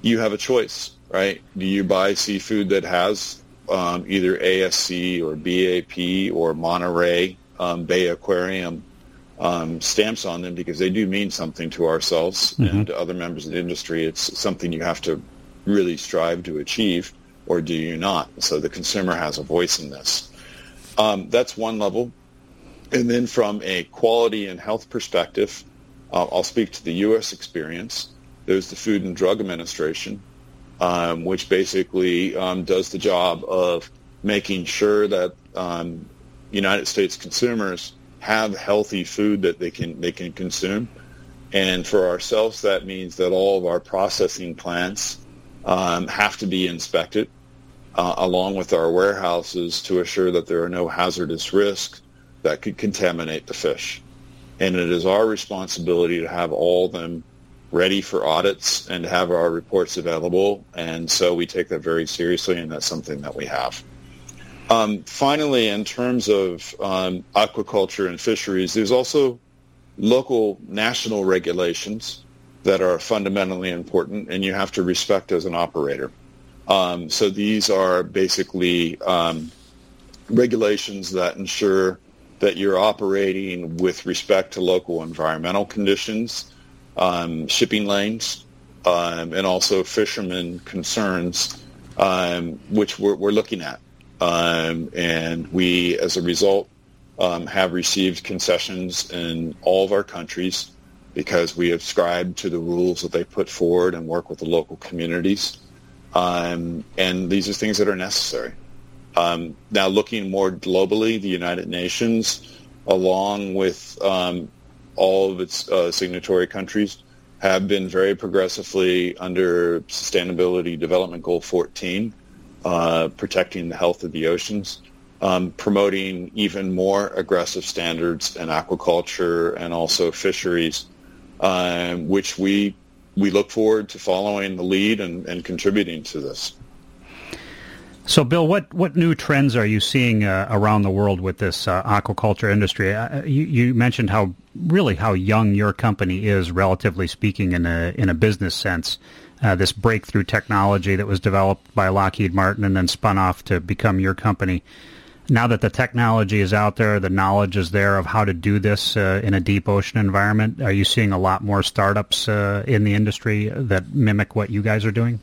D: you have a choice, right? Do you buy seafood that has um, either ASC or BAP or Monterey um, Bay Aquarium um, stamps on them because they do mean something to ourselves mm-hmm. and to other members of the industry. It's something you have to really strive to achieve, or do you not? So the consumer has a voice in this. Um, that's one level. And then from a quality and health perspective, uh, I'll speak to the U.S. experience. There's the Food and Drug Administration, um, which basically um, does the job of making sure that um, United States consumers have healthy food that they can they can consume. And for ourselves, that means that all of our processing plants um, have to be inspected, uh, along with our warehouses, to assure that there are no hazardous risks that could contaminate the fish. And it is our responsibility to have all of them ready for audits and have our reports available. And so we take that very seriously, and that's something that we have. Um, finally, in terms of um, aquaculture and fisheries, there's also local national regulations that are fundamentally important, and you have to respect as an operator. Um, so these are basically um, regulations that ensure that you're operating with respect to local environmental conditions, um, shipping lanes, um, and also fishermen concerns, which we're, we're, looking at. Um, and we, as a result, um, have received concessions in all of our countries because we subscribe to the rules that they put forward and work with the local communities. Um, and these are things that are necessary. Um, now, looking more globally, the United Nations, along with um, all of its uh, signatory countries, have been very progressively under Sustainability Development Goal 14, uh, protecting the health of the oceans, um, promoting even more aggressive standards in aquaculture and also fisheries, um, which we we look forward to following the lead and, and contributing to this.
B: So, Bill, what, what new trends are you seeing uh, around the world with this uh, aquaculture industry? Uh, you, you, mentioned how really how young your company is, relatively speaking, in a in a business sense. Uh, this breakthrough technology that was developed by Lockheed Martin and then spun off to become your company. Now that the technology is out there, the knowledge is there of how to do this uh, in a deep ocean environment. Are you seeing a lot more startups uh, in the industry that mimic what you guys are doing?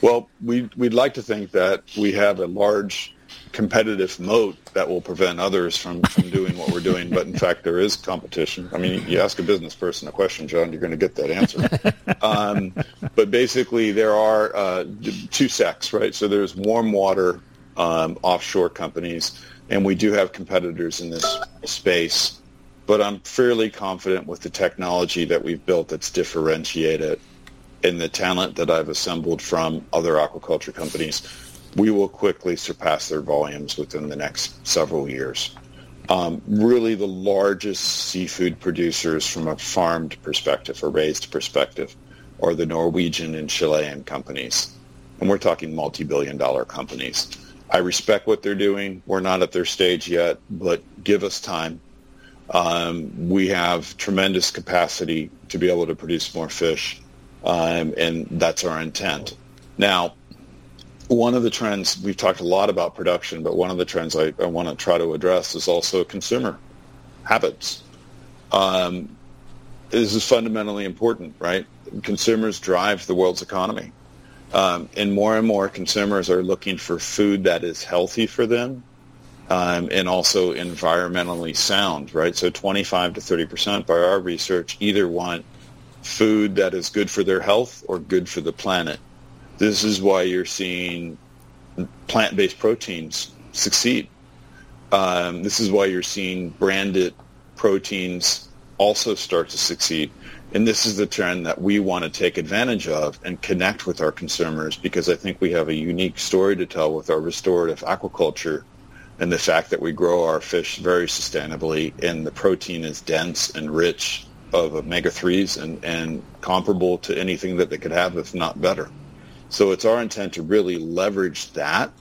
D: Well, we, we'd like to think that we have a large competitive moat that will prevent others from, from doing what we're doing. But in fact, there is competition. I mean, you ask a business person a question, Jon, you're going to get that answer. Um, but basically, there are uh, two sects, right? So there's warm water um, offshore companies, and we do have competitors in this space. But I'm fairly confident with the technology that we've built that's differentiated and the talent that I've assembled from other aquaculture companies we will quickly surpass their volumes within the next several years. Um, really the largest seafood producers from a farmed perspective, a raised perspective, are the Norwegian and Chilean companies. And we're talking multi-billion dollar companies. I respect what they're doing. We're not at their stage yet, but give us time. Um, we have tremendous capacity to be able to produce more fish, um, and that's our intent. Now, one of the trends we've talked a lot about production, but one of the trends I, I want to try to address is also consumer habits. Um, this is fundamentally important, right? Consumers drive the world's economy. Um, and more and more consumers are looking for food that is healthy for them um, and also environmentally sound, right? So 25 to 30 percent by our research either want food that is good for their health or good for the planet. This is why you're seeing plant-based proteins succeed. Um, this is why you're seeing branded proteins also start to succeed. And this is the trend that we want to take advantage of and connect with our consumers because I think we have a unique story to tell with our restorative aquaculture and the fact that we grow our fish very sustainably and the protein is dense and rich of omega-3s and, and comparable to anything that they could have, if not better. So it's our intent to really leverage that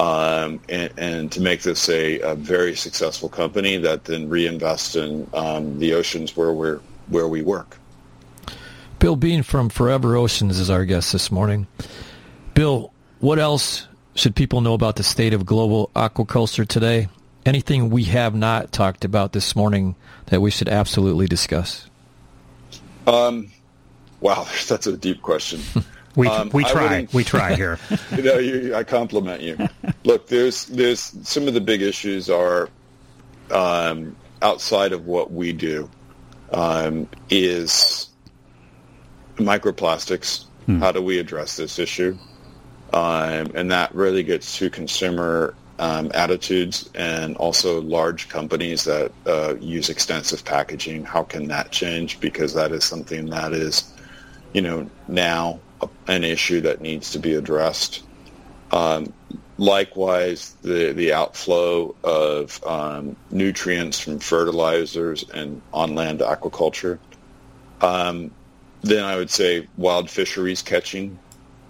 D: um, and, and, to make this a, a, very successful company that then reinvests in um, the oceans where we're where we work.
C: Bill Bien from Forever Oceans is our guest this morning. Bill, what else should people know about the state of global aquaculture today? Anything we have not talked about this morning that we should absolutely discuss?
D: Um, wow, that's a deep question.
B: We um, we try we try here.
D: you know, you, I compliment you. Look, there's there's some of the big issues are um, outside of what we do um, is microplastics. Hmm. How do we address this issue? Um, and that really gets to consumer um, attitudes and also large companies that uh, use extensive packaging. How can that change? Because that is something that is, you know, now an issue that needs to be addressed. Um, likewise, the, the outflow of um, nutrients from fertilizers and on-land aquaculture. Um, then I would say wild fisheries catching.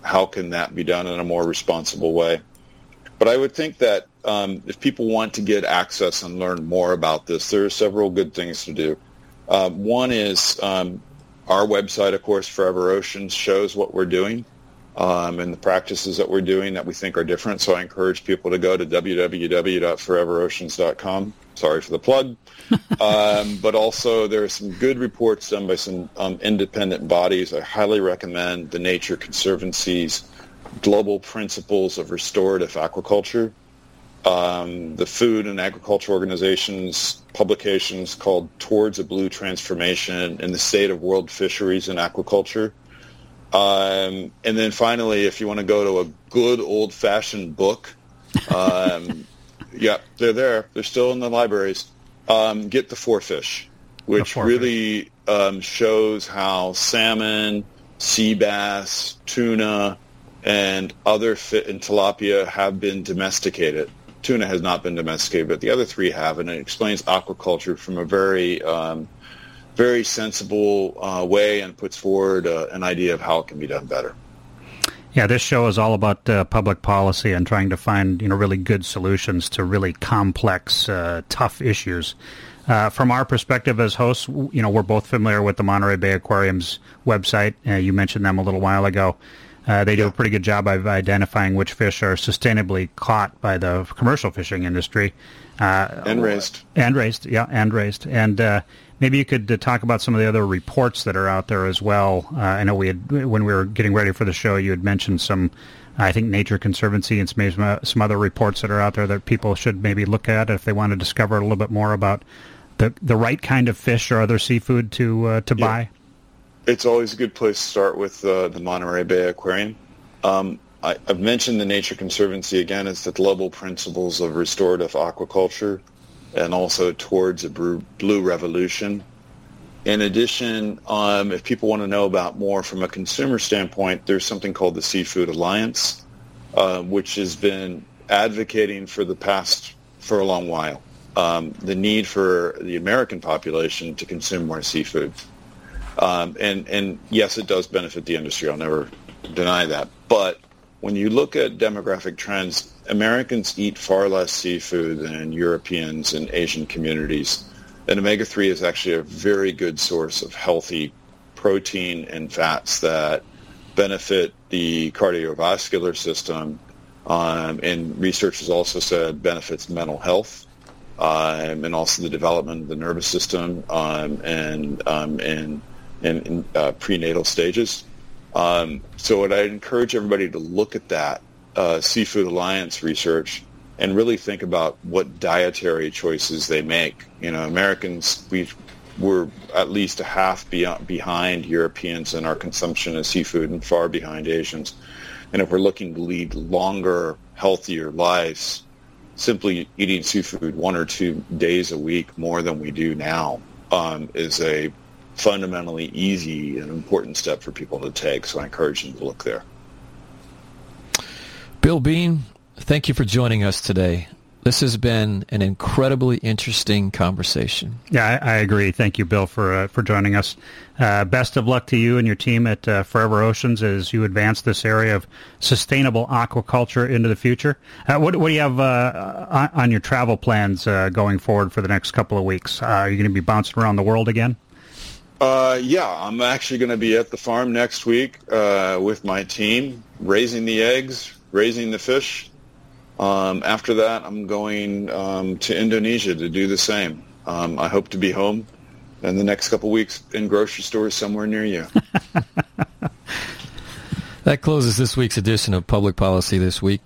D: How can that be done in a more responsible way? But I would think that um, if people want to get access and learn more about this, there are several good things to do. Uh, one is um, our website, of course, Forever Oceans, shows what we're doing um, and the practices that we're doing that we think are different. So I encourage people to go to www.foreveroceans.com. Sorry for the plug. um, but also there are some good reports done by some um, independent bodies. I highly recommend the Nature Conservancy's Global Principles of Restorative Aquaculture um, the Food and Agriculture Organization's publications called Towards a Blue Transformation in the State of World Fisheries and Aquaculture. Um, and then finally, if you want to go to a good old-fashioned book, um, yeah, they're there. They're still in the libraries. Um, get the Four Fish, which four really um, shows how salmon, sea bass, tuna, and other fit and tilapia have been domesticated tuna has not been domesticated, but the other three have, and it explains aquaculture from a very, um, very sensible uh, way and puts forward uh, an idea of how it can be done better.
B: Yeah, this show is all about uh, public policy and trying to find you know really good solutions to really complex, uh, tough issues. Uh, from our perspective as hosts, you know, we're both familiar with the Monterey Bay Aquarium's website. Uh, you mentioned them a little while ago. Uh, they do a pretty good job of identifying which fish are sustainably caught by the commercial fishing industry.
D: Uh, and raised.
B: And raised, yeah, and raised. And uh, maybe you could uh, talk about some of the other reports that are out there as well. Uh, I know we had, when we were getting ready for the show, you had mentioned some, I think, Nature Conservancy and some, some other reports that are out there that people should maybe look at if they want to discover a little bit more about the, the right kind of fish or other seafood to, uh, to yeah. buy
D: it's always a good place to start with uh, the Monterey Bay Aquarium. Um, I, have mentioned the Nature Conservancy again as the global principles of restorative aquaculture and also towards a blue revolution. In addition, um, if people want to know about more from a consumer standpoint, there's something called the Seafood Alliance, uh, which has been advocating for the past, for a long while, um, the need for the American population to consume more seafood. Um, and, and yes, it does benefit the industry. I'll never deny that. But when you look at demographic trends, Americans eat far less seafood than Europeans and Asian communities. And omega-3 is actually a very good source of healthy protein and fats that benefit the cardiovascular system. Um, and research has also said benefits mental health um, and also the development of the nervous system um, and, um, and in, in uh, prenatal stages. Um, so what I encourage everybody to look at that uh, Seafood Alliance research and really think about what dietary choices they make. You know, Americans, we we're at least a half beyond, behind Europeans in our consumption of seafood and far behind Asians. And if we're looking to lead longer, healthier lives, simply eating seafood one or two days a week more than we do now um, is a fundamentally easy and important step for people to take. So I encourage them to look there.
C: Bill Bien, thank you for joining us today. This has been an incredibly interesting conversation.
B: Yeah, I, I agree. Thank you, Bill, for uh, for joining us. Uh, best of luck to you and your team at uh, Forever Oceans as you advance this area of sustainable aquaculture into the future. Uh, what, what, do you have uh, on your travel plans uh, going forward for the next couple of weeks? are you going to be bouncing around the world again?
D: Uh, yeah, I'm actually going to be at the farm next week uh, with my team, raising the eggs, raising the fish. Um, after that, I'm going um, to Indonesia to do the same. Um, I hope to be home in the next couple weeks in grocery stores somewhere near you.
C: that closes this week's edition of Public Policy This Week.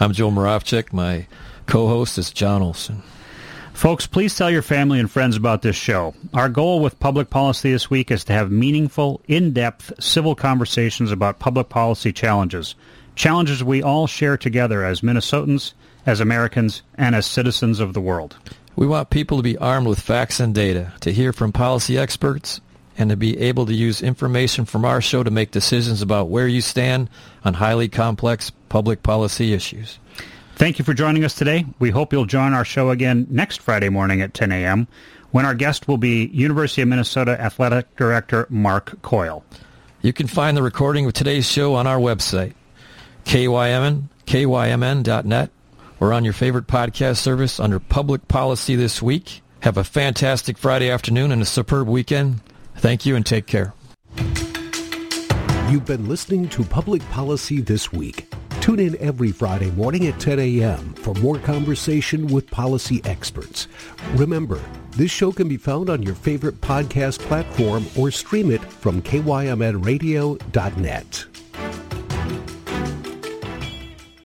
C: I'm Joe Moravchik. My co-host is Jon Olson.
B: Folks, please tell your family and friends about this show. Our goal with Public Policy this week is to have meaningful, in-depth civil conversations about public policy challenges. Challenges we all share together as Minnesotans, as Americans, and as citizens of the world.
C: We want people to be armed with facts and data, to hear from policy experts, and to be able to use information from our show to make decisions about where you stand on highly complex public policy issues.
B: Thank you for joining us today. We hope you'll join our show again next Friday morning at 10 a.m. when our guest will be University of Minnesota Athletic Director Mark Coyle.
C: You can find the recording of today's show on our website, KYMN, KYMN.net, or on your favorite podcast service under Public Policy This Week. Have a fantastic Friday afternoon and a superb weekend. Thank you and take care.
A: You've been listening to Public Policy This Week. Tune in every Friday morning at 10 a.m. for more conversation with policy experts. Remember, this show can be found on your favorite podcast platform or stream it from kymnradio.net.